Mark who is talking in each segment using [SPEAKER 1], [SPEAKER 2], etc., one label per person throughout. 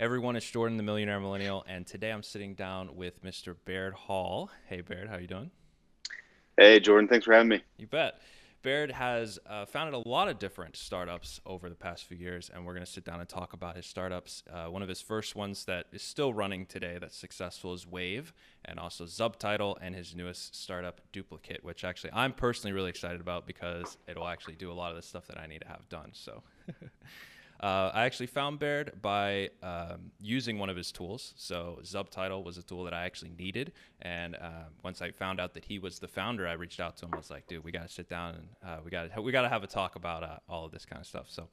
[SPEAKER 1] Everyone it's Jordan, the Millionaire Millennial, and today I'm sitting down with Mr. Baird Hall. Hey, Baird, how you doing?
[SPEAKER 2] Hey, Jordan. Thanks for having me.
[SPEAKER 1] You bet. Baird has uh, founded a lot of different startups over the past few years, and we're going to sit down and talk about his startups. Uh, one of his first ones that is still running today that's successful is Wavve, and also Zubtitle, and his newest startup, Duplicate, which actually I'm personally really excited about because it'll actually do a lot of the stuff that I need to have done. So. Uh, I actually found Baird by um, using one of his tools. So Zubtitle was a tool that I actually needed, and uh, once I found out that he was the founder, I reached out to him. I was like, "Dude, we got to sit down and uh, we got to we got to have a talk about uh, all of this kind of stuff." So,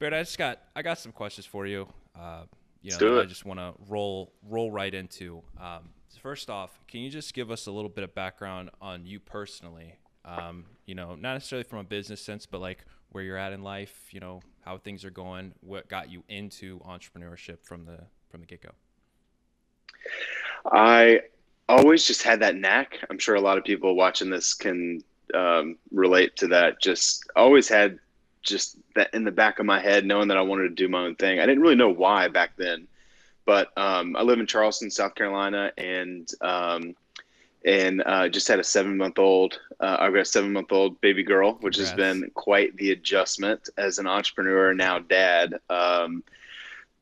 [SPEAKER 1] Baird, I just got I got some questions for you. Uh, you know, I just want to roll roll right into. Um, first off, can you just give us a little bit of background on you personally? Um, you know, not necessarily from a business sense, but like where you're at in life, you know, how things are going, what got you into entrepreneurship from the from the get go.
[SPEAKER 2] I always just had that knack. I'm sure a lot of people watching this can um, relate to that. Just always had just that in the back of my head, knowing that I wanted to do my own thing. I didn't really know why back then, but um, I live in Charleston, South Carolina, and um, and uh, just had a seven month old. Uh, I've got a seven month old baby girl, which Congrats. has been quite the adjustment as an entrepreneur now dad. Um,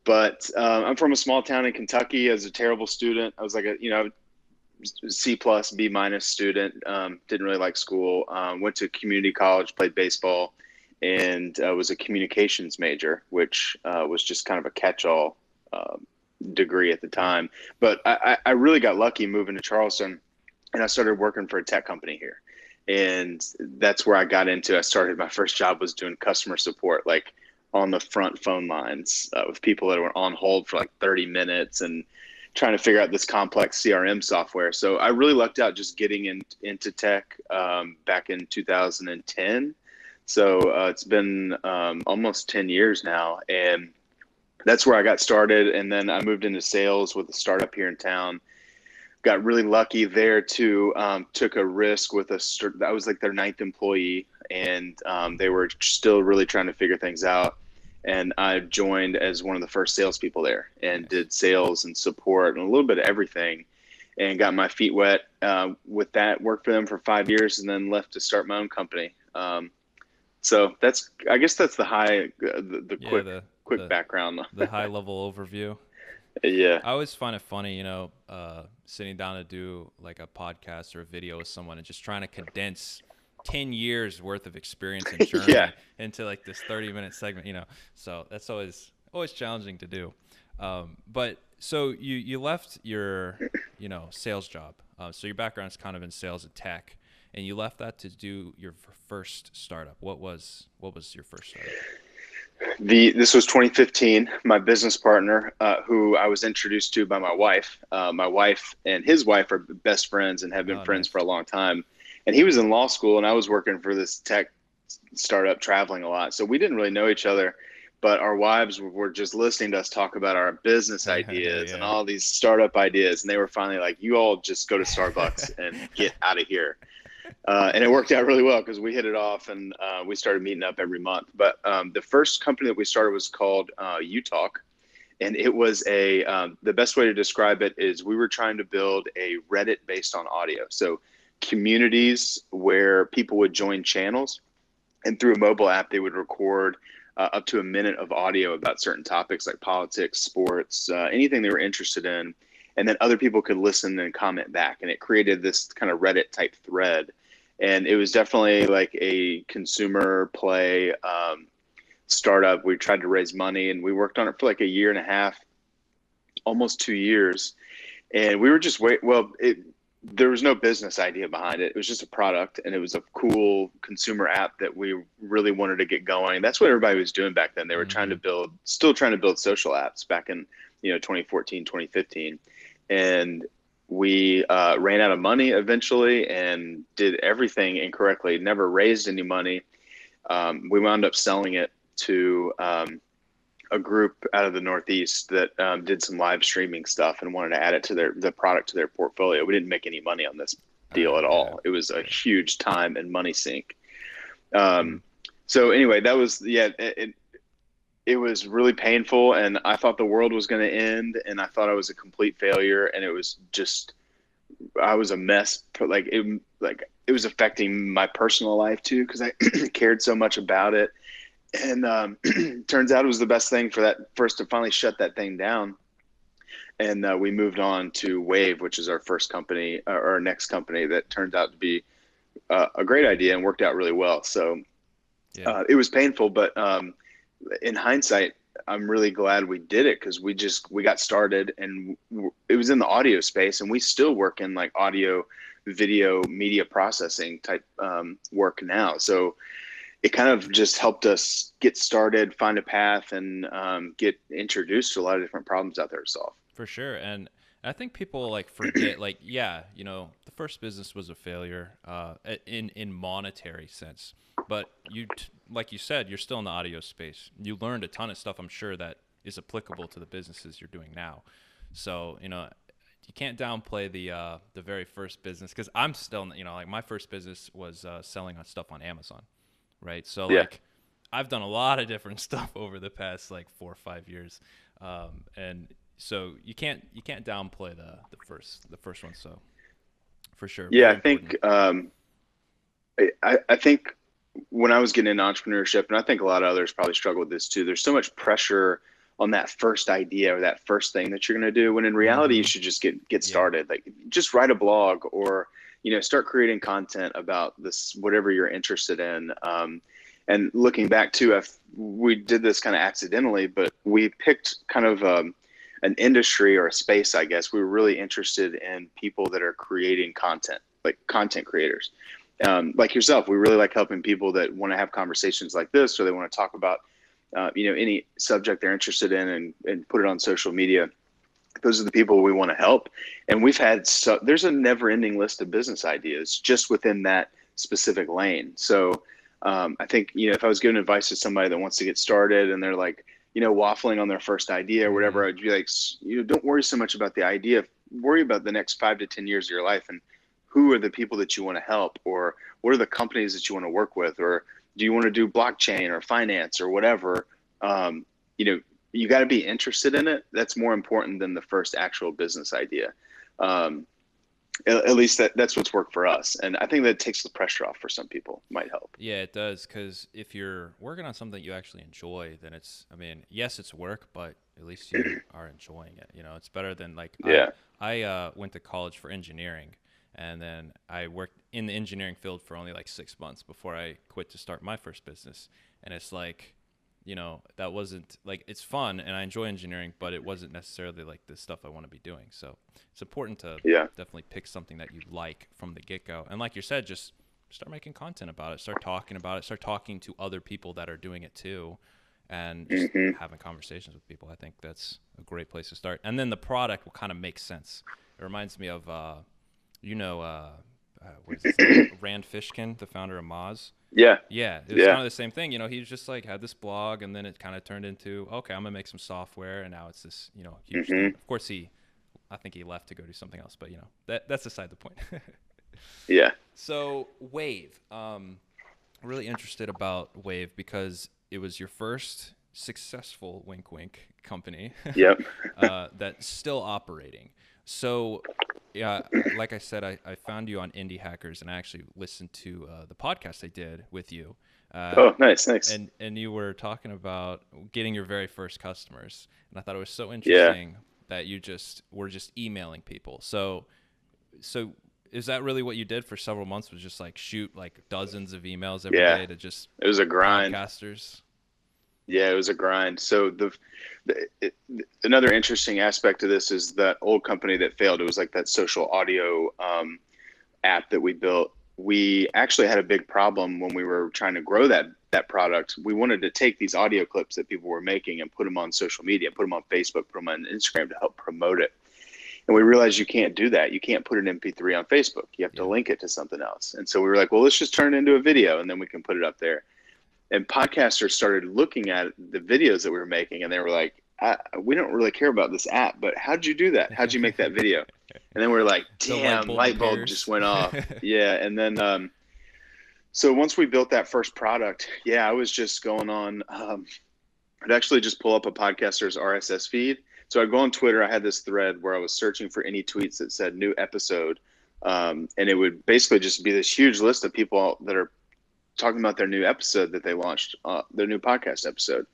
[SPEAKER 2] but uh, I'm from a small town in Kentucky. As a terrible student, I was like a you know C plus B minus student. Um, didn't really like school. Um, went to community college, played baseball, and uh, was a communications major, which uh, was just kind of a catch all um, degree at the time. But I, I really got lucky moving to Charleston and I started working for a tech company here. And that's where I got into. I started my first job was doing customer support, like on the front phone lines uh, with people that were on hold for like 30 minutes and trying to figure out this complex CRM software. So I really lucked out just getting in, into tech um, back in 2010. So uh, it's been um, almost 10 years now. And that's where I got started. And then I moved into sales with a startup here in town got really lucky there too. Um, took a risk with a that was like their ninth employee, and um, they were still really trying to figure things out. And I joined as one of the first salespeople there, and did sales and support and a little bit of everything, and got my feet wet uh, with that. Worked for them for five years, and then left to start my own company. Um, so that's I guess that's the high, uh, the, the yeah, quick the, quick
[SPEAKER 1] the,
[SPEAKER 2] background,
[SPEAKER 1] the high level overview.
[SPEAKER 2] Yeah.
[SPEAKER 1] I always find it funny, you know, uh, sitting down to do like a podcast or a video with someone and just trying to condense 10 years worth of experience in journey yeah. into like this 30 minute segment, you know. So that's always always challenging to do. Um, but so you you left your you know sales job. Uh, so your background is kind of in sales and tech, and you left that to do your first startup. What was what was your first startup?
[SPEAKER 2] The this was 2015 my business partner uh, who i was introduced to by my wife. Uh, my wife and his wife are best friends and have been oh, friends nice. for a long time. And he was in law school and i was working for this tech startup traveling a lot. So we didn't really know each other but our wives were just listening to us talk about our business ideas yeah. and all these startup ideas. And they were finally like you all just go to starbucks and get out of here uh, and it worked out really well because we hit it off and uh, we started meeting up every month. But um, the first company that we started was called uh, UTalk, and it was a um, the best way to describe it is we were trying to build a Reddit based on audio. So communities where people would join channels, and through a mobile app they would record. Uh, up to a minute of audio about certain topics like politics, sports, uh, anything they were interested in, and then other people could listen and comment back, and it created this kind of Reddit type thread and it was definitely like a consumer play um, startup. We tried to raise money, and we worked on it for like a year and a half, almost two years, and we were just wait. Well, it there was no business idea behind it. It was just a product, and it was a cool consumer app that we really wanted to get going. That's what everybody was doing back then. They were mm-hmm. trying to build, still trying to build social apps back in you know 2014, 2015, and we uh, ran out of money eventually and did everything incorrectly. Never raised any money. Um, we wound up selling it to um, a group out of the Northeast that um, did some live streaming stuff and wanted to add it to their the product to their portfolio. We didn't make any money on this deal at all. It was a huge time and money sink. Um, so anyway, that was yeah. It, it was really painful, and I thought the world was going to end, and I thought I was a complete failure, and it was just I was a mess. Like it, like it was affecting my personal life too because I cared so much about it. And um, turns out it was the best thing for that first to finally shut that thing down. And uh, we moved on to Wavve, which is our first company uh, or our next company that turned out to be uh, a great idea and worked out really well. So yeah. Uh, it was painful, but um, in hindsight, I'm really glad we did it because we just we got started and it was in the audio space and we still work in like audio, video, media processing type um, work now. So it kind of just helped us get started, find a path, and um, get introduced to a lot of different problems out there to solve.
[SPEAKER 1] For sure, and I think people like forget, like, yeah, you know, the first business was a failure uh, in in monetary sense, but you, like you said, you're still in the audio space. You learned a ton of stuff. I'm sure that is applicable to the businesses you're doing now. So you know, you can't downplay the uh, the very first business because I'm still, you know, like my first business was uh, selling on stuff on Amazon, right? So yeah. like, I've done a lot of different stuff over the past like four or five years, um, and so you can't you can't downplay the the first the first one. So for sure.
[SPEAKER 2] Yeah, I think um, I I think when I was getting into entrepreneurship, and I think a lot of others probably struggle with this too. There's so much pressure on that first idea or that first thing that you're going to do. When in reality, you mm-hmm. should just get get started. Yeah. Like just write a blog or you know start creating content about this whatever you're interested in. Um, and looking back to, if we did this kind of accidentally, but we picked kind of um, an industry or a space, I guess. We were really interested in people that are creating content, like content creators. Um, like yourself, we really like helping people that want to have conversations like this, or they want to talk about, uh, you know, any subject they're interested in and, and put it on social media. Those are the people we want to help. And we've had, so, there's a never ending list of business ideas just within that specific lane. So um, I think, you know, if I was giving advice to somebody that wants to get started and they're like, you know, waffling on their first idea or whatever, mm-hmm. I'd be like, you know, don't worry so much about the idea. Worry about the next five to 10 years of your life and who are the people that you want to help or what are the companies that you want to work with or do you want to do blockchain or finance or whatever? Um, you know, you got to be interested in it. That's more important than the first actual business idea. Um, at, least that, that's what's worked for us. And i think that takes the pressure off for some people might help.
[SPEAKER 1] Yeah it does because if you're working on something you actually enjoy then it's i mean yes it's work but at least you are enjoying it. You know it's better than like
[SPEAKER 2] yeah.
[SPEAKER 1] I, I uh, went to college for engineering and then i worked in the engineering field for only like six months before i quit to start my first business. And it's like you know that wasn't like it's fun and i enjoy engineering but it wasn't necessarily like the stuff i want to be doing so it's important to
[SPEAKER 2] yeah.
[SPEAKER 1] definitely pick something that you like from the get-go and like you said just start making content about it start talking about it start talking to other people that are doing it too and just mm-hmm. having conversations with people i think that's a great place to start and then the product will kind of make sense it reminds me of uh, you know uh, uh, what is? Rand Fishkin, the founder of Moz.
[SPEAKER 2] Yeah.
[SPEAKER 1] Yeah. It was yeah. kind of the same thing. You know, he just like had this blog and then it kind of turned into, okay, I'm going to make some software. And now it's this, you know, huge mm-hmm. Of course, he, I think he left to go do something else, but you know, that that's aside the point.
[SPEAKER 2] yeah.
[SPEAKER 1] So Wavve, um, really interested about Wavve because it was your first successful wink wink company.
[SPEAKER 2] Yep.
[SPEAKER 1] uh, that's still operating. So yeah, like I said, I, I found you on Indie Hackers and I actually listened to uh, the podcast I did with you.
[SPEAKER 2] Uh, oh, nice, nice.
[SPEAKER 1] And and you were talking about getting your very first customers, and I thought it was so interesting yeah. that you just were just emailing people. So, so is that really what you did for several months? Was just like shoot like dozens of emails every yeah. day to just
[SPEAKER 2] it was a grind.
[SPEAKER 1] Podcasters.
[SPEAKER 2] Yeah, it was a grind. So the, the it, another interesting aspect of this is that old company that failed. It was like that social audio um, app that we built. We actually had a big problem when we were trying to grow that that product. We wanted to take these audio clips that people were making and put them on social media, put them on Facebook, put them on Instagram to help promote it. And we realized you can't do that. You can't put an MP3 on Facebook. You have to link it to something else. And so we were like, well, let's just turn it into a video and then we can put it up there and podcasters started looking at the videos that we were making and they were like we don't really care about this app but how'd you do that how'd you make that video and then we are like damn light bulb, light bulb just went off yeah and then um, so once we built that first product yeah i was just going on um, I'd actually just pull up a podcaster's RSS feed. So I'd go on Twitter. I had this thread where I was searching for any tweets that said new episode. Um, and it would basically just be this huge list of people that are talking about their new episode that they launched, uh, their new podcast episode.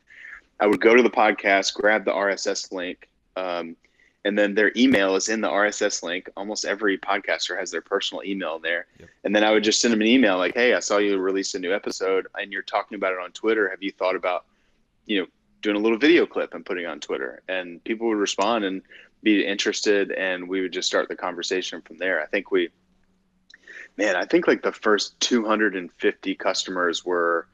[SPEAKER 2] I would go to the podcast, grab the RSS link, um, and then their email is in the RSS link. Almost every podcaster has their personal email there. Yep. And then I would just send them an email like, "Hey, I saw you release a new episode, and you're talking about it on Twitter. Have you thought about, you know, doing a little video clip and putting on Twitter?" And people would respond and be interested, and we would just start the conversation from there. I think we, man, I think like the first 250 customers were.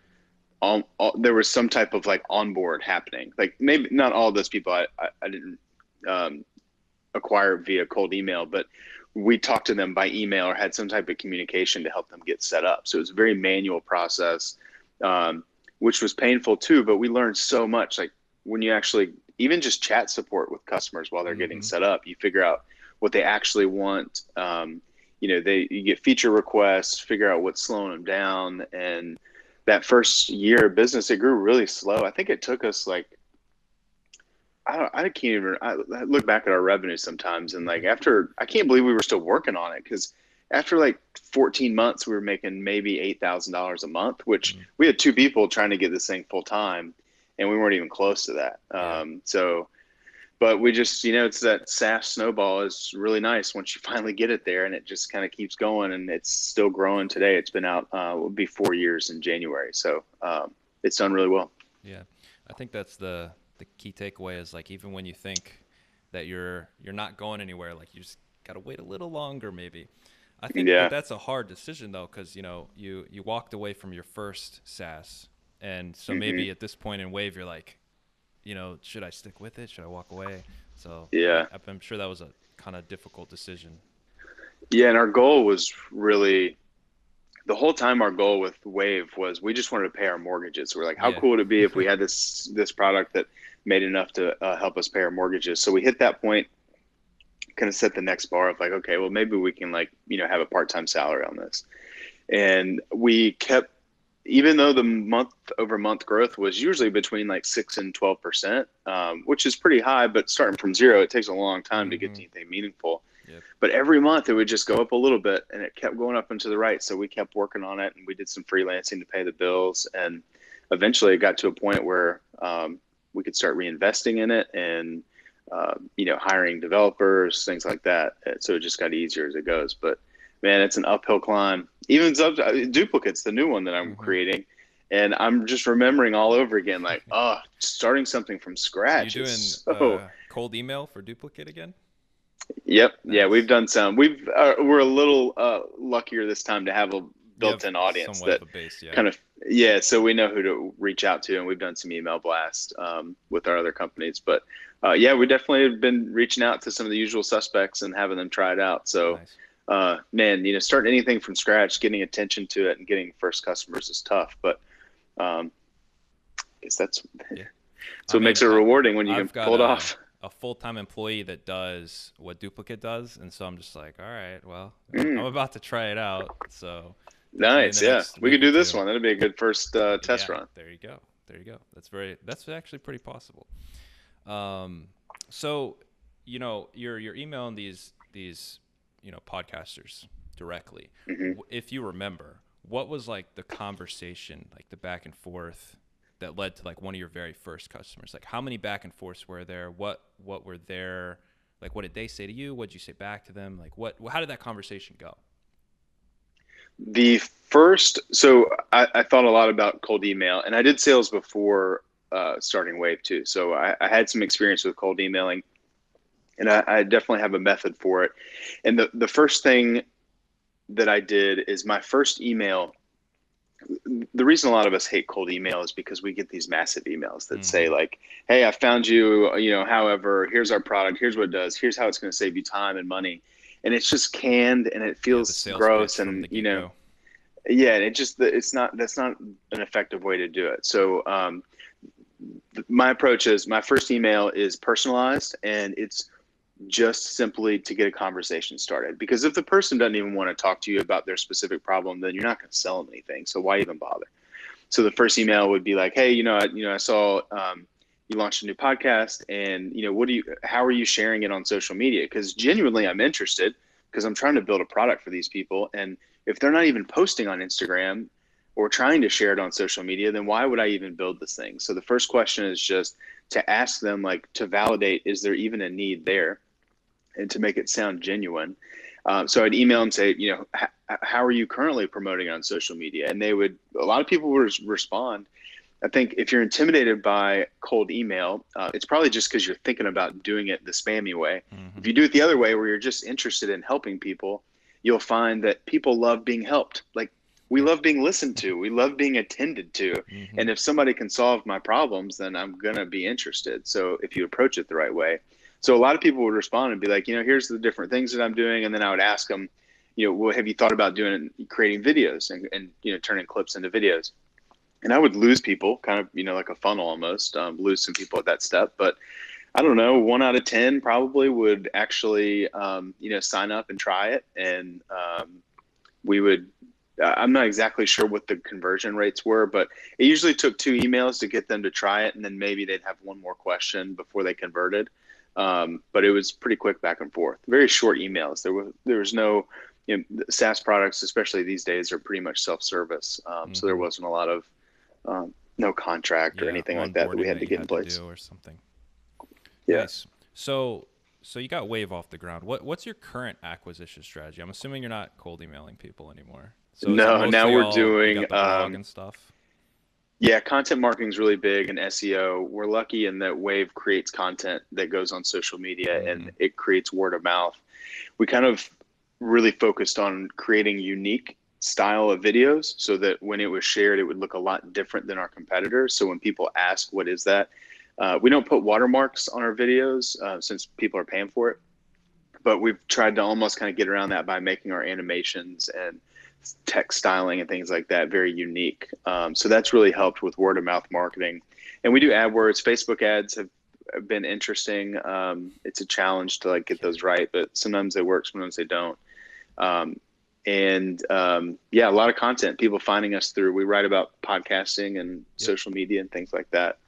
[SPEAKER 2] All, all, there was some type of like onboard happening. Like maybe not all those people. I, I, I didn't um, acquire via cold email, but we talked to them by email or had some type of communication to help them get set up. So it was a very manual process, um, which was painful too. But we learned so much. Like when you actually even just chat support with customers while they're mm-hmm. getting set up, you figure out what they actually want. Um, you know, they you get feature requests, figure out what's slowing them down, and that first year of business, it grew really slow. I think it took us like I don't, I can't even I look back at our revenue sometimes and like after I can't believe we were still working on it because after like 14 months we were making maybe eight thousand dollars a month, which mm-hmm. we had two people trying to get this thing full time, and we weren't even close to that. Um, so, but we just you know it's that SaaS snowball is really nice once you finally get it there, and it just kind of keeps going, and it's still growing today. It's been out uh, will be four years in January, so um, it's done really well.
[SPEAKER 1] Yeah, I think that's the the key takeaway is like even when you think that you're you're not going anywhere, like you just gotta wait a little longer maybe. I think yeah. that that's a hard decision though, because you know you you walked away from your first SaaS, and so mm-hmm. maybe at this point in Wavve you're like, you know, should I stick with it? Should I walk away? So
[SPEAKER 2] yeah,
[SPEAKER 1] I, I'm sure that was a kind of difficult decision.
[SPEAKER 2] Yeah, and our goal was really the whole time our goal with Wavve was we just wanted to pay our mortgages. we're like, how yeah. cool would it be if we had this this product that made enough to uh, help us pay our mortgages? So we hit that point, kind of set the next bar of like, okay, well maybe we can like you know have a part time salary on this, and we kept even though the month over month growth was usually between like six and twelve percent, um, which is pretty high, but starting from zero, it takes a long time mm-hmm. to get to mm-hmm. anything meaningful. Yep. But every month it would just go up a little bit and it kept going up and to the right. So we kept working on it and we did some freelancing to pay the bills. And eventually it got to a point where um, we could start reinvesting in it and, uh, you know, hiring developers, things like that. So it just got easier as it goes. But man, it's an uphill climb. Even sub- uh, duplicates, the new one that I'm mm-hmm. creating. And I'm just remembering all over again, like, oh, starting something from scratch.
[SPEAKER 1] You doing so... uh, cold email for duplicate again?
[SPEAKER 2] Yep. Nice. Yeah, we've done some. We've uh, we're a little uh, luckier this time to have a built-in audience that base, yeah. kind of yeah. So we know who to reach out to, and we've done some email blast um, with our other companies. But uh, yeah, we definitely have been reaching out to some of the usual suspects and having them try it out. So. Nice. Uh, man, you know, starting anything from scratch, getting attention to it, and getting first customers is tough. But um, I guess that's yeah. so it mean, makes it rewarding when you I've can pull it off
[SPEAKER 1] a full-time employee that does what duplicate does and so i'm just like all right well mm. i'm about to try it out so
[SPEAKER 2] nice yeah we could do this two. one that'd be a good first uh, test
[SPEAKER 1] yeah,
[SPEAKER 2] run
[SPEAKER 1] there you go there you go that's very that's actually pretty possible um, so you know you're you're emailing these these you know podcasters directly mm-hmm. if you remember what was like the conversation like the back and forth that led to like one of your very first customers? Like how many back and forths were there? What what were there? Like what did they say to you? What did you say back to them? Like what how did that conversation go?
[SPEAKER 2] The first, so I, I thought a lot about cold email, and I did sales before uh, starting Wavve too. So I, I, had some experience with cold emailing, and I, I definitely have a method for it. And the the first thing that I did is my first email the reason a lot of us hate cold email is because we get these massive emails that mm. say like hey i found you you know however here's our product here's what it does here's how it's going to save you time and money and it's just canned and it feels yeah, gross and you know yeah and it just it's not that's not an effective way to do it so um, my approach is my first email is personalized and it's just simply to get a conversation started. Because if the person doesn't even want to talk to you about their specific problem, then you're not going to sell them anything. So why even bother? So the first email would be like, hey, you know, I, you know, I saw um, you launched a new podcast and you know what do you how are you sharing it on social media because genuinely i'm interested because i'm trying to build a product for these people and if they're not even posting on instagram or trying to share it on social media then why would i even build this thing so the first question is just to ask them like to validate is there even a need there and to make it sound genuine um, so i'd email them say you know how are you currently promoting on social media and they would a lot of people would respond I think if you're intimidated by cold email, uh, it's probably just because you're thinking about doing it the spammy way. Mm-hmm. If you do it the other way, where you're just interested in helping people, you'll find that people love being helped. Like we love being listened to, we love being attended to. Mm-hmm. And if somebody can solve my problems, then I'm going to be interested. So if you approach it the right way. So a lot of people would respond and be like, you know, here's the different things that I'm doing. And then I would ask them, you know, well, have you thought about doing creating videos and, and you know, turning clips into videos? and I would lose people, kind of you know like a funnel almost, um, lose some people at that step. But I don't know, one out of ten probably would actually um, you know sign up and try it, and um, we would. I'm not exactly sure what the conversion rates were, but it usually took two emails to get them to try it, and then maybe they'd have one more question before they converted. Um, but it was pretty quick back and forth. Very short emails. There was there was no you know, SaaS products, especially these days, are pretty much self service. Um, mm-hmm. So there mm-hmm. wasn't a lot of um, no contract yeah, or anything like that that we had to get in place
[SPEAKER 1] or something.
[SPEAKER 2] Yes.
[SPEAKER 1] Nice. So so you got Wavve off the ground. What what's your current acquisition strategy? I'm assuming you're not cold emailing people anymore.
[SPEAKER 2] So no, now we're doing um,
[SPEAKER 1] and stuff.
[SPEAKER 2] Yeah, content marketing is really big in SEO. We're lucky in that Wavve creates content that goes on social media mm-hmm. and it creates word of mouth. We kind of really focused on creating unique style of videos so that when it was shared, it would look a lot different than our competitors. So when people ask, what is that? Uh, we don't put watermarks on our videos uh, since people are paying for it, but we've tried to almost kind of get around that by making our animations and text styling and things like that very unique. Um, so that's really helped with word of mouth marketing. And we do AdWords. Facebook ads have been interesting. Um, it's a challenge to like get those right, but sometimes they work, sometimes they don't. Um, and um, yeah, a lot of content. People finding us through. We write about podcasting and yep. social media and things like that.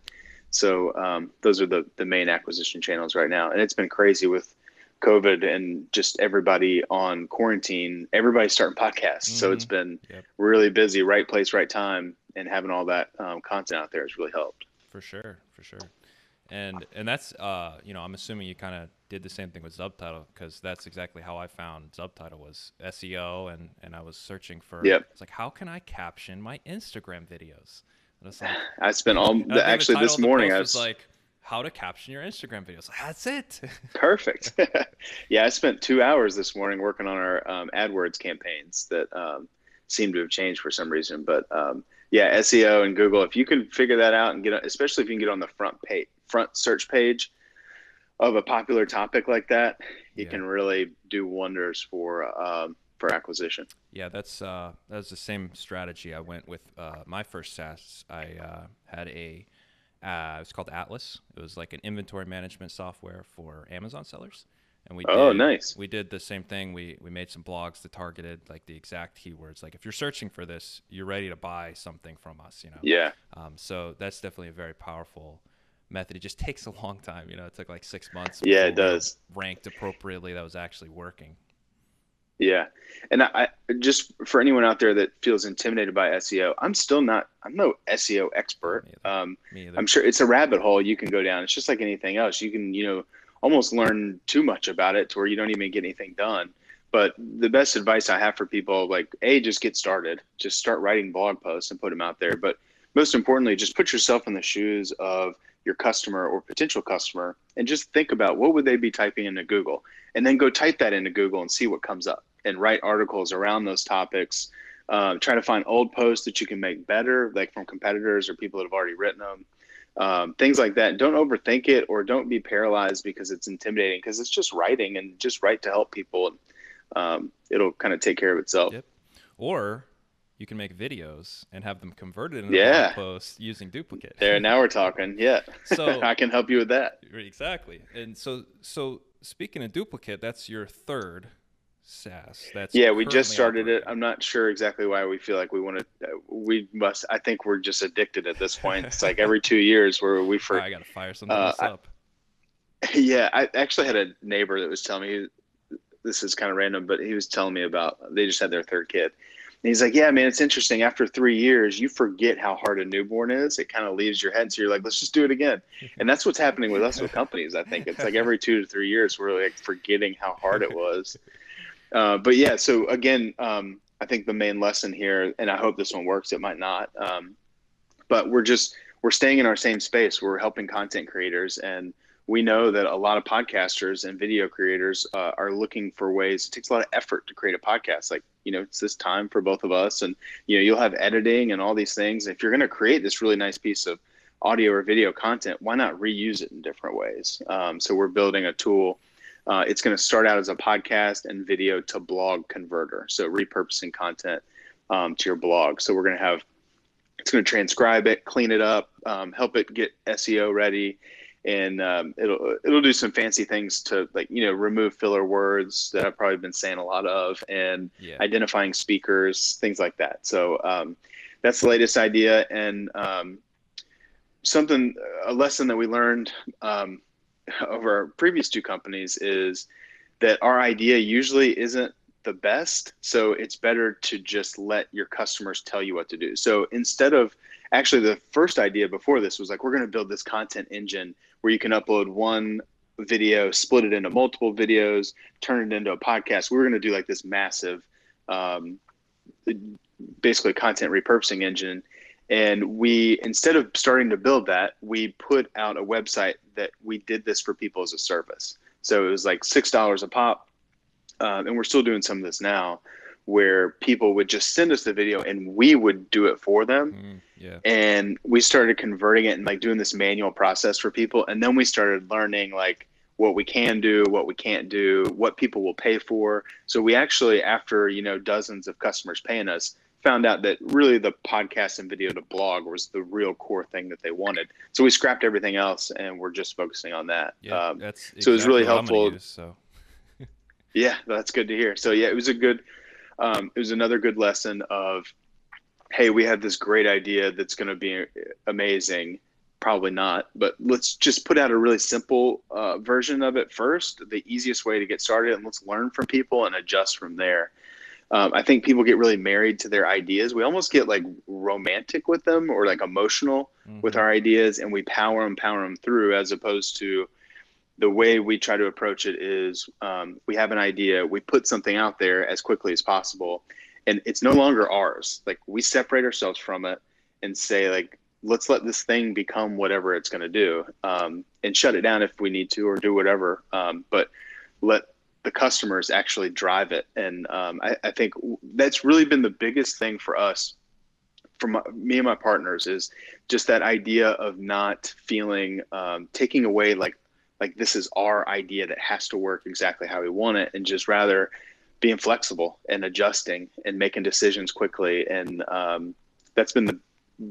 [SPEAKER 2] So um, those are the the main acquisition channels right now, and it's been crazy with COVID and just everybody on quarantine. Everybody's starting podcasts, mm-hmm. so it's mm-hmm. been yep. really busy. Right place, right time, and having all that um, content out there has really helped.
[SPEAKER 1] For sure, for sure and and that's uh you know i'm assuming you kind of did the same thing with Zubtitle because that's exactly how i found Zubtitle was seo and and i was searching for
[SPEAKER 2] yep.
[SPEAKER 1] it's like how can i caption my instagram videos
[SPEAKER 2] like, i spent all the, actually this morning i
[SPEAKER 1] was like how to caption your instagram videos that's it
[SPEAKER 2] perfect yeah i spent two hours this morning working on our um, adwords campaigns that um, seem to have changed for some reason but um, yeah seo and google if you can figure that out and get especially if you can get on the front page front search page of a popular topic like that, it yeah. can really do wonders for um, for acquisition.
[SPEAKER 1] Yeah, that's uh, that's the same strategy. I went with uh, my first SaaS. I uh, had a uh, it's called Atlas. It was like an inventory management software for Amazon sellers. And we
[SPEAKER 2] oh
[SPEAKER 1] did,
[SPEAKER 2] nice.
[SPEAKER 1] We did the same thing. We we made some blogs that targeted like the exact keywords. Like if you're searching for this, you're ready to buy something from us. You know.
[SPEAKER 2] Yeah.
[SPEAKER 1] Um, so that's definitely a very powerful method. It just takes a long time. You know, it took like six months.
[SPEAKER 2] Yeah, it does.
[SPEAKER 1] Ranked appropriately, that was actually working.
[SPEAKER 2] Yeah, and I, just for anyone out there that feels intimidated by SEO, I'm still not. I'm no SEO expert. Me um, Me I'm sure it's a rabbit hole you can go down. It's just like anything else. You can you know almost learn too much about it to where you don't even get anything done. But the best advice I have for people, like, a, just get started. Just start writing blog posts and put them out there. But most importantly, just put yourself in the shoes of your customer or potential customer and just think about what would they be typing into Google and then go type that into Google and see what comes up and write articles around those topics. Um, try to find old posts that you can make better, like from competitors or people that have already written them. Um, things like that. Don't overthink it or don't be paralyzed because it's intimidating because it's just writing and just write to help people. Um, it'll kind of take care of itself.
[SPEAKER 1] Yep. Or you can make videos and have them converted into
[SPEAKER 2] yeah.
[SPEAKER 1] posts using duplicate.
[SPEAKER 2] There, now we're talking. Yeah. So I can help you with that.
[SPEAKER 1] Exactly. And so, so speaking of duplicate, that's your third SaaS. That's
[SPEAKER 2] yeah, we just started operating. it. I'm not sure exactly why we feel like we want to. We must. I think we're just addicted at this point. It's like every two years where we for.
[SPEAKER 1] Oh, I gotta fire something uh, up.
[SPEAKER 2] I, yeah, I actually had a neighbor that was telling me. This is kind of random, but he was telling me about they just had their third kid, and he's like, "Yeah, man, it's interesting. After three years, you forget how hard a newborn is. It kind of leaves your head, so you're like, let's just do it again." And that's what's happening with us with companies. I think it's like every two to three years, we're like forgetting how hard it was. Uh, but yeah, so again, um, I think the main lesson here, and I hope this one works. It might not, um, but we're just we're staying in our same space. We're helping content creators, and we know that a lot of podcasters and video creators uh, are looking for ways. It takes a lot of effort to create a podcast. Like you know, it's this time for both of us, and you know, you'll have editing and all these things. If you're going to create this really nice piece of audio or video content, why not reuse it in different ways? Um, so we're building a tool uh, it's going to start out as a podcast and video to blog converter. So repurposing content um, to your blog. So we're going to have, it's going to transcribe it, clean it up, um, help it get SEO ready, and um, it'll it'll do some fancy things to like you know remove filler words that I've probably been saying a lot of, and yeah. identifying speakers, things like that. So um, that's the latest idea, and um, something a lesson that we learned um, of our previous two companies is that our idea usually isn't the best. So it's better to just let your customers tell you what to do. So instead of actually the first idea before this was like, we're going to build this content engine where you can upload one video, split it into multiple videos, turn it into a podcast. We are going to do like this massive, um, basically content repurposing engine and we, instead of starting to build that, we put out a website that we did this for people as a service. So it was like $6 a pop. Um, and we're still doing some of this now where people would just send us the video and we would do it for them. Mm, yeah. And we started converting it and like doing this manual process for people. And then we started learning like what we can do, what we can't do, what people will pay for. So we actually, after, you know, dozens of customers paying us, found out that really the podcast and video to blog was the real core thing that they wanted. So we scrapped everything else and we're just focusing on that.
[SPEAKER 1] Yeah, um, that's exactly
[SPEAKER 2] so it was really helpful.
[SPEAKER 1] Use, so.
[SPEAKER 2] yeah, that's good to hear. So yeah, it was a good, um, it was another good lesson of, hey, we have this great idea that's going to be amazing. Probably not, but let's just put out a really simple uh, version of it first, the easiest way to get started, and let's learn from people and adjust from there um, I think people get really married to their ideas. We almost get like romantic with them or like emotional mm-hmm. with our ideas, and we power them, power them through, as opposed to the way we try to approach it is um, we have an idea, we put something out there as quickly as possible, and it's no longer ours. Like we separate ourselves from it and say like, let's let this thing become whatever it's going to do, um, and shut it down if we need to or do whatever. Um, but let the customers actually drive it. And um, I, I, think that's really been the biggest thing for us, for my, me and my partners, is just that idea of not feeling um, taking away like like this is our idea that has to work exactly how we want it, and just rather being flexible and adjusting and making decisions quickly. And um, that's been the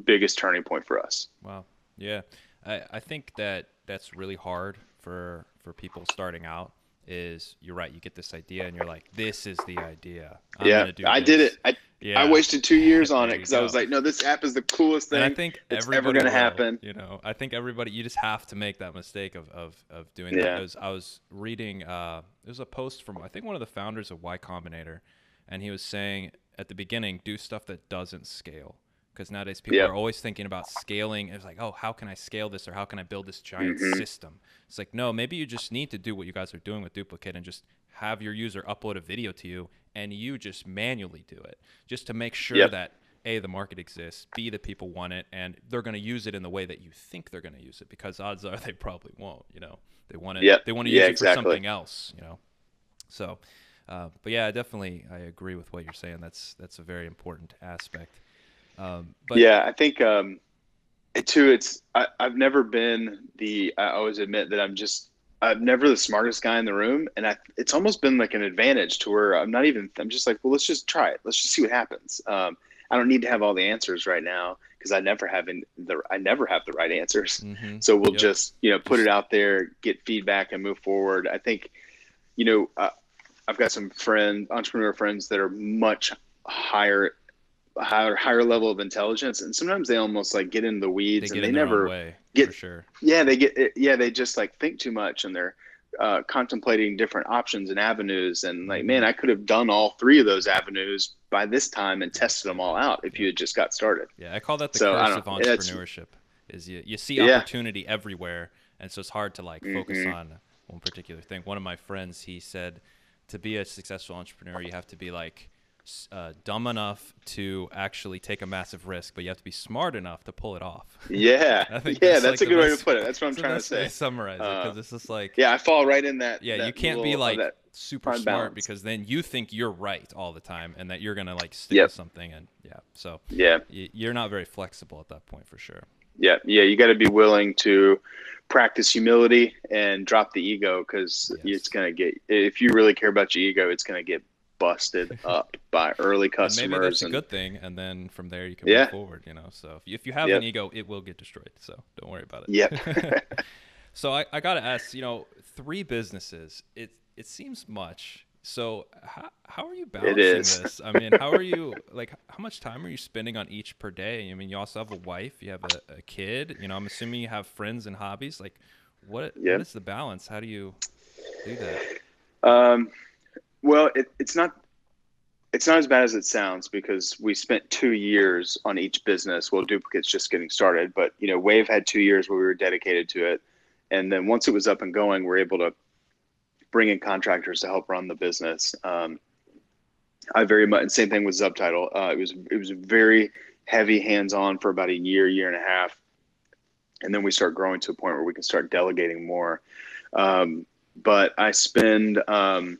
[SPEAKER 2] biggest turning point for us.
[SPEAKER 1] Wow. Yeah. I, I think that that's really hard for for people starting out is you're right. You get this idea and you're like, this is the idea.
[SPEAKER 2] I'm gonna do this." yeah, I did it. I, yeah. I wasted two years on it because I was like, no, this app is the coolest thing.
[SPEAKER 1] And I think it's ever going to happen. You know, I think everybody, you just have to make that mistake of, of, of doing yeah. that. I was, I was reading, uh, there was a post from, I think one of the founders of Y Combinator, and he was saying at the beginning, do stuff that doesn't scale because nowadays people yep. are always thinking about scaling. It's like, oh, how can I scale this or how can I build this giant mm-hmm. system? It's like, no, maybe you just need to do what you guys are doing with Duplicate and just have your user upload a video to you and you just manually do it just to make sure yep. that a the market exists b the people want it and they're going to use it in the way that you think they're going to use it because odds are they probably won't you know they want it yep. they want to use yeah, it exactly. for something else you know so uh, but yeah definitely i agree with what you're saying that's that's a very important aspect
[SPEAKER 2] um, but yeah, I think um, too. It's I, I've never been the. I always admit that I'm just. I'm never the smartest guy in the room, and I. It's almost been like an advantage to where I'm not even. I'm just like, well, let's just try it. Let's just see what happens. Um, I don't need to have all the answers right now because I never have in the. I never have the right answers. Mm-hmm. So we'll yep. just you know put it out there, get feedback, and move forward. I think, you know. Uh, I've got some friend entrepreneur friends that are much higher higher higher level of intelligence and sometimes they almost like get in the weeds
[SPEAKER 1] they
[SPEAKER 2] and they
[SPEAKER 1] never way,
[SPEAKER 2] get
[SPEAKER 1] sure.
[SPEAKER 2] Yeah they get yeah they just like think too much and they're uh, contemplating different options and avenues and like man i could have done all three of those avenues by this time and tested them all out if you had just got started.
[SPEAKER 1] Yeah i call that the so, curse of entrepreneurship is you, you see opportunity yeah. everywhere and so it's hard to like focus mm-hmm. on one particular thing. One of my friends he said to be a successful entrepreneur you have to be like uh, dumb enough to actually take a massive risk, but you have to be smart enough to pull it off.
[SPEAKER 2] Yeah, yeah, that's, that's like a good way to put it. That's what I'm trying to say.
[SPEAKER 1] summarize uh, it because it's just like
[SPEAKER 2] yeah, I fall right in that.
[SPEAKER 1] Yeah,
[SPEAKER 2] that
[SPEAKER 1] you can't be like super smart balance. because then you think you're right all the time and that you're gonna like stick yep. something and yeah, so
[SPEAKER 2] yeah,
[SPEAKER 1] you're not very flexible at that point for sure.
[SPEAKER 2] Yeah, yeah, you got to be willing to practice humility and drop the ego because yes. it's gonna get if you really care about your ego, it's gonna get busted up by early customers.
[SPEAKER 1] Maybe that's and, a good thing, and then from there you can yeah. move forward. You know, so if you, if you have yep. an ego, it will get destroyed. So don't worry about it.
[SPEAKER 2] Yeah.
[SPEAKER 1] so I, I gotta ask, you know, three businesses. It it seems much. So how, how are you balancing this? I mean, how are you like? How much time are you spending on each per day? I mean, you also have a wife, you have a, a kid. You know, I'm assuming you have friends and hobbies. Like, what yep. what is the balance? How do you do that?
[SPEAKER 2] Um, well, it, it's not it's not as bad as it sounds because we spent two years on each business. Well, duplicates just getting started, but you know, Wavve had two years where we were dedicated to it, and then once it was up and going, we are able to bring in contractors to help run the business. Um, I very much, and same thing with Zubtitle. Uh, it was it was very heavy hands on for about a year, year and a half, and then we start growing to a point where we can start delegating more. Um, but I spend um,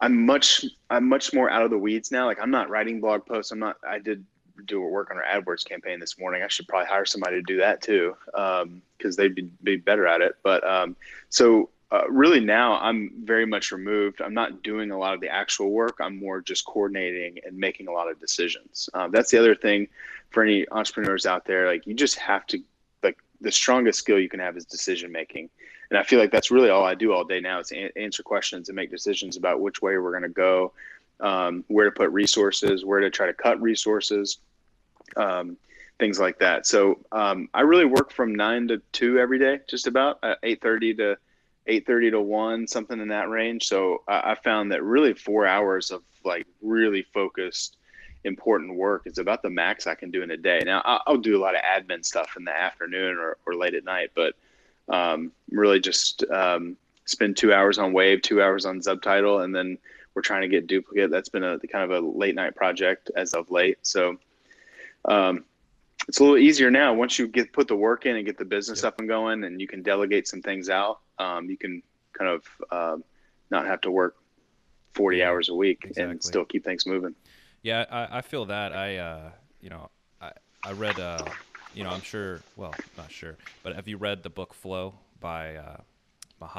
[SPEAKER 2] I'm much I'm much more out of the weeds now. Like I'm not writing blog posts. I'm not. I did do work on our AdWords campaign this morning. I should probably hire somebody to do that too, because um, they'd be, be better at it. But um, so uh, really now I'm very much removed. I'm not doing a lot of the actual work. I'm more just coordinating and making a lot of decisions. Um, that's the other thing for any entrepreneurs out there. Like you just have to like the strongest skill you can have is decision making and I feel like that's really all I do all day now is a- answer questions and make decisions about which way we're going to go, um, where to put resources, where to try to cut resources, um, things like that. So um, I really work from nine to two every day, just about uh, eight thirty to eight thirty to one, something in that range. So I, I found that really four hours of like really focused important work is about the max I can do in a day. Now I'll, do a lot of admin stuff in the afternoon or, or late at night, but um, really just um, spend two hours on Wavve, two hours on Zubtitle, and then we're trying to get duplicate. That's been a kind of a late night project as of late. So um, it's a little easier now once you get put the work in and get the business up and going, and you can delegate some things out. Um, you can kind of uh, not have to work 40 hours a week exactly. and still keep things moving.
[SPEAKER 1] Yeah, I, I feel that. I, uh, you know, I, I read uh, you know, I'm sure. Well, not sure, but have you read the book Flow by uh?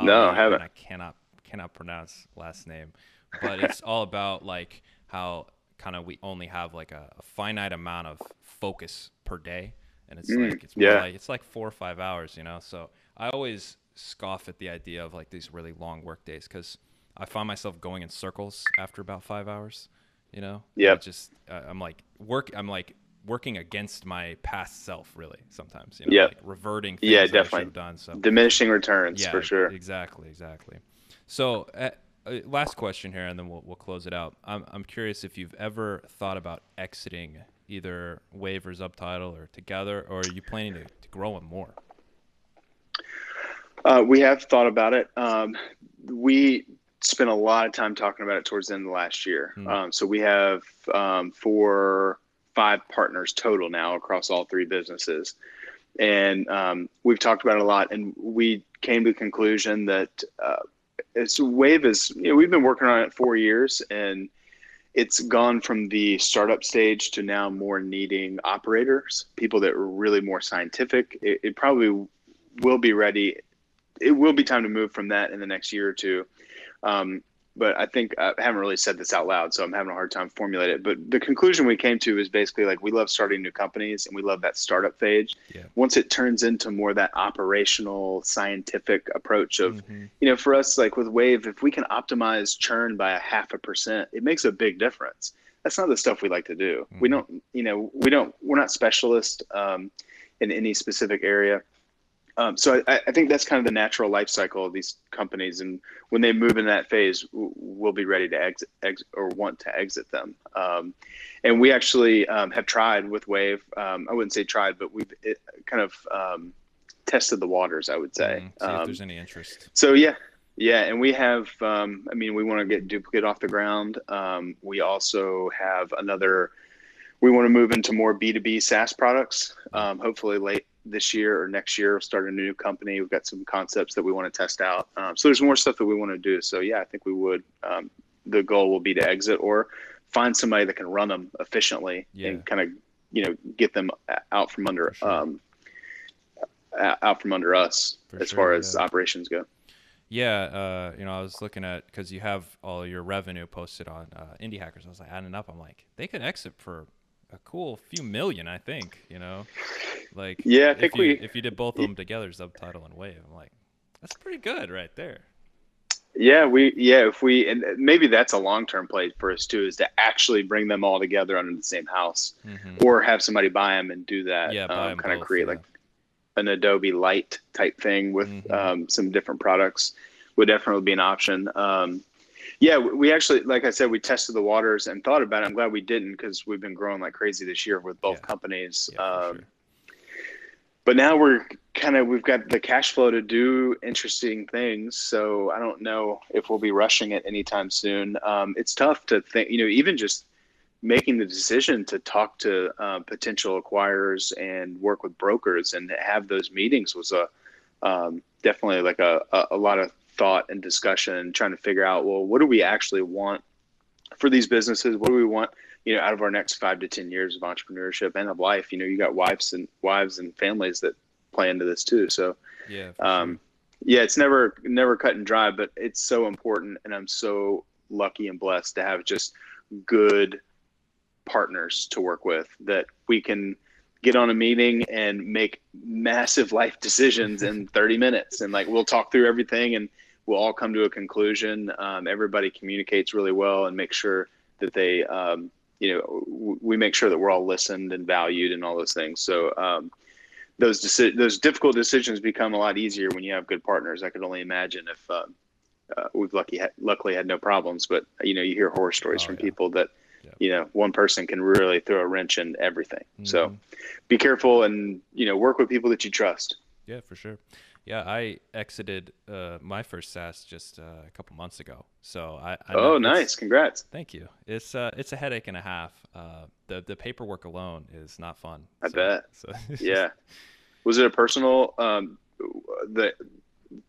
[SPEAKER 2] No, I haven't.
[SPEAKER 1] I cannot cannot pronounce last name, but it's all about like how kind of we only have like a, a, finite amount of focus per day, and it's mm, like it's yeah. like it's like four or five hours, you know. So I always scoff at the idea of like these really long work days because I find myself going in circles after about five hours. You know,
[SPEAKER 2] yeah.
[SPEAKER 1] Just uh, I'm like work. I'm like working against my past self really sometimes you know yeah. like reverting
[SPEAKER 2] yeah definitely. done so. Diminishing returns yeah, for sure.
[SPEAKER 1] exactly exactly. So uh, last question here and then we'll, we'll close it out. I'm, I'm curious if you've ever thought about exiting either Wavve or Zubtitle or together or are you planning to, to grow them more?
[SPEAKER 2] Uh, we have thought about it. Um, we spent a lot of time talking about it towards the end of last year. Mm. um, so we have um, for five partners total now across all three businesses. And um, we've talked about it a lot, and we came to the conclusion that uh, it's Wavve is, you know, we've been working on it four years, and it's gone from the startup stage to now more needing operators, people that are really more scientific. It, it probably will be ready. It will be time to move from that in the next year or two. Um, but I think I haven't really said this out loud, so I'm having a hard time formulating it. But the conclusion we came to is basically like we love starting new companies and we love that startup phase. Yeah. Once it turns into more that operational, scientific approach of, mm-hmm. you know, for us, like with Wavve, if we can optimize churn by a half a percent, it makes a big difference. That's not the stuff we like to do. Mm-hmm. We don't, you know, we don't, we're not specialists um, in any specific area um, so I, I, think that's kind of the natural life cycle of these companies, and when they move in that phase, we'll be ready to exit, exit or want to exit them. Um, and we actually um, have tried with Wavve. Um, I wouldn't say tried, but we've it, kind of um, tested the waters. I would say.
[SPEAKER 1] Mm, see if there's any interest.
[SPEAKER 2] So yeah, yeah, and we have. I mean, we want to get duplicate off the ground. we also have another. We want to move into more B two B SaaS products. hopefully late this year or next year start a new company we've got some concepts that we want to test out um, so there's more stuff that we want to do so yeah i think we would um, the goal will be to exit or find somebody that can run them efficiently yeah. and kind of you know get them out from under sure. um, out from under us For as sure, far as yeah. operations go
[SPEAKER 1] yeah, uh, you know, I was looking at because you have all your revenue posted on uh, Indie Hackers. I was like adding up. I'm like, they could exit for a cool few million, I think. You know, like
[SPEAKER 2] yeah, I think
[SPEAKER 1] if
[SPEAKER 2] we
[SPEAKER 1] you, if you did both of them together, Zubtitle and Wavve, I'm like, that's pretty good right there.
[SPEAKER 2] Yeah, we yeah if we and maybe that's a long term play for us too is to actually bring them all together under the same house, mm-hmm. or have somebody buy them and do that.
[SPEAKER 1] Yeah, um,
[SPEAKER 2] kind
[SPEAKER 1] of
[SPEAKER 2] create
[SPEAKER 1] yeah.
[SPEAKER 2] like an Adobe Light type thing with mm-hmm. um, some different products would definitely be an option. Um, yeah, we actually, like I said, we tested the waters and thought about it. I'm glad we didn't because we've been growing like crazy this year with both yeah. companies. Yeah, um, sure. But now we're kind of we've got the cash flow to do interesting things. So I don't know if we'll be rushing it anytime soon. Um, it's tough to think, you know, even just making the decision to talk to uh, potential acquirers and work with brokers and have those meetings was a um, definitely like a, a, a lot of thought and discussion and trying to figure out well what do we actually want for these businesses? What do we want you know out of our next five to ten years of entrepreneurship and of life? You know you got wives and wives and families that play into this too. So
[SPEAKER 1] yeah
[SPEAKER 2] um, sure. yeah it's never never cut and dry but it's so important and i'm so lucky and blessed to have just good partners to work with that we can get on a meeting and make massive life decisions in 30 minutes and like we'll talk through everything and we'll all come to a conclusion. Um, everybody communicates really well and make sure that they um, you know w- we make sure that we're all listened and valued and all those things. So um, those deci- those difficult decisions become a lot easier when you have good partners. I could only imagine if uh, uh, we've lucky ha- luckily had no problems but you know you hear horror stories oh, from yeah. people that you know one person can really throw a wrench in everything. Mm-hmm. so be careful and you know work with people that you trust.
[SPEAKER 1] Yeah for sure yeah i exited uh, my first saas just uh, a couple months ago so i, I
[SPEAKER 2] oh nice congrats
[SPEAKER 1] thank you it's uh, it's a headache and a half uh, the the paperwork alone is not fun
[SPEAKER 2] i so, bet so yeah was it a personal um the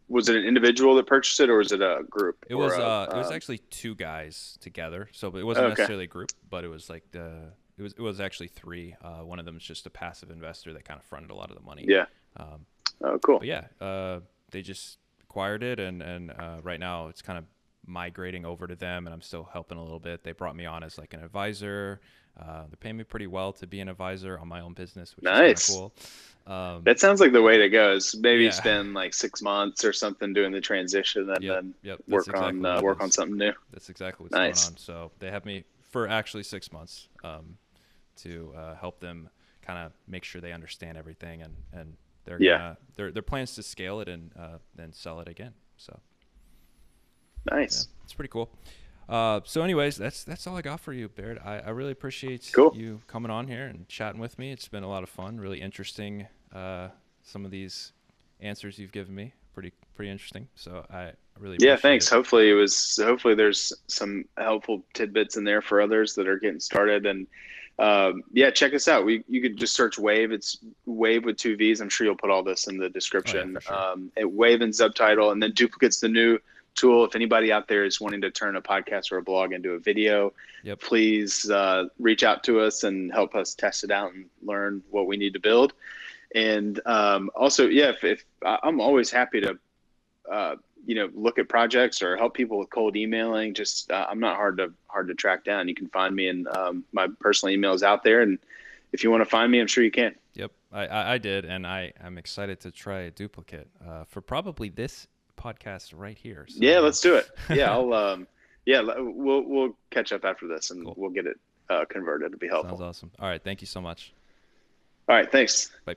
[SPEAKER 2] was it an individual that purchased it or was it a group?
[SPEAKER 1] It was a, uh, it was um, actually two guys together, so it wasn't okay. necessarily a group, but it was like the it was it was actually three. Uh, one of them is just a passive investor that kind of fronted a lot of the money.
[SPEAKER 2] Yeah. Um, oh, cool.
[SPEAKER 1] But yeah, uh, they just acquired it, and and uh, right now it's kind of migrating over to them, and I'm still helping a little bit. They brought me on as like an advisor. Uh, they pay me pretty well to be an advisor on my own business, which nice. is cool.
[SPEAKER 2] Um, that sounds like the way to go. Is maybe yeah. spend like six months or something doing the transition, and yep, then yep, work exactly on uh, work on something new.
[SPEAKER 1] That's exactly what's nice. going on. So they have me for actually six months um, to uh, help them kind of make sure they understand everything, and and they're yeah. Gonna, their their plans to scale it and uh, then sell it again. So
[SPEAKER 2] nice.
[SPEAKER 1] Yeah, it's pretty cool. Uh, so, anyways, that's that's all I got for you, Baird. I, I really appreciate
[SPEAKER 2] cool.
[SPEAKER 1] you coming on here and chatting with me. It's been a lot of fun, really interesting. Uh, some of these answers you've given me, pretty pretty interesting. So I really
[SPEAKER 2] yeah, thanks. It. Hopefully, it was hopefully there's some helpful tidbits in there for others that are getting started. And um, yeah, check us out. We you could just search Wavve. It's Wavve with two V's. I'm sure you'll put all this in the description. Oh, yeah, sure. um, at Wavve and Zubtitle, and then duplicates the new tool. If anybody out there is wanting to turn a podcast or a blog into a video,
[SPEAKER 1] yep.
[SPEAKER 2] please uh, reach out to us and help us test it out and learn what we need to build. And um, also, yeah, if, if, I'm always happy to uh, you know look at projects or help people with cold emailing, just uh, I'm not hard to hard to track down. You can find me, and um, my personal email is out there. And if you want to find me, I'm sure you can.
[SPEAKER 1] Yep, I, I did, and I i'm excited to try a duplicate uh, for probably this podcast right here.
[SPEAKER 2] So. Yeah, let's do it. Yeah, I'll um, yeah, we'll we'll catch up after this, and cool. we'll get it uh, converted. It'll be helpful.
[SPEAKER 1] Sounds awesome. All right, thank you so much.
[SPEAKER 2] All right, thanks.
[SPEAKER 1] Bye.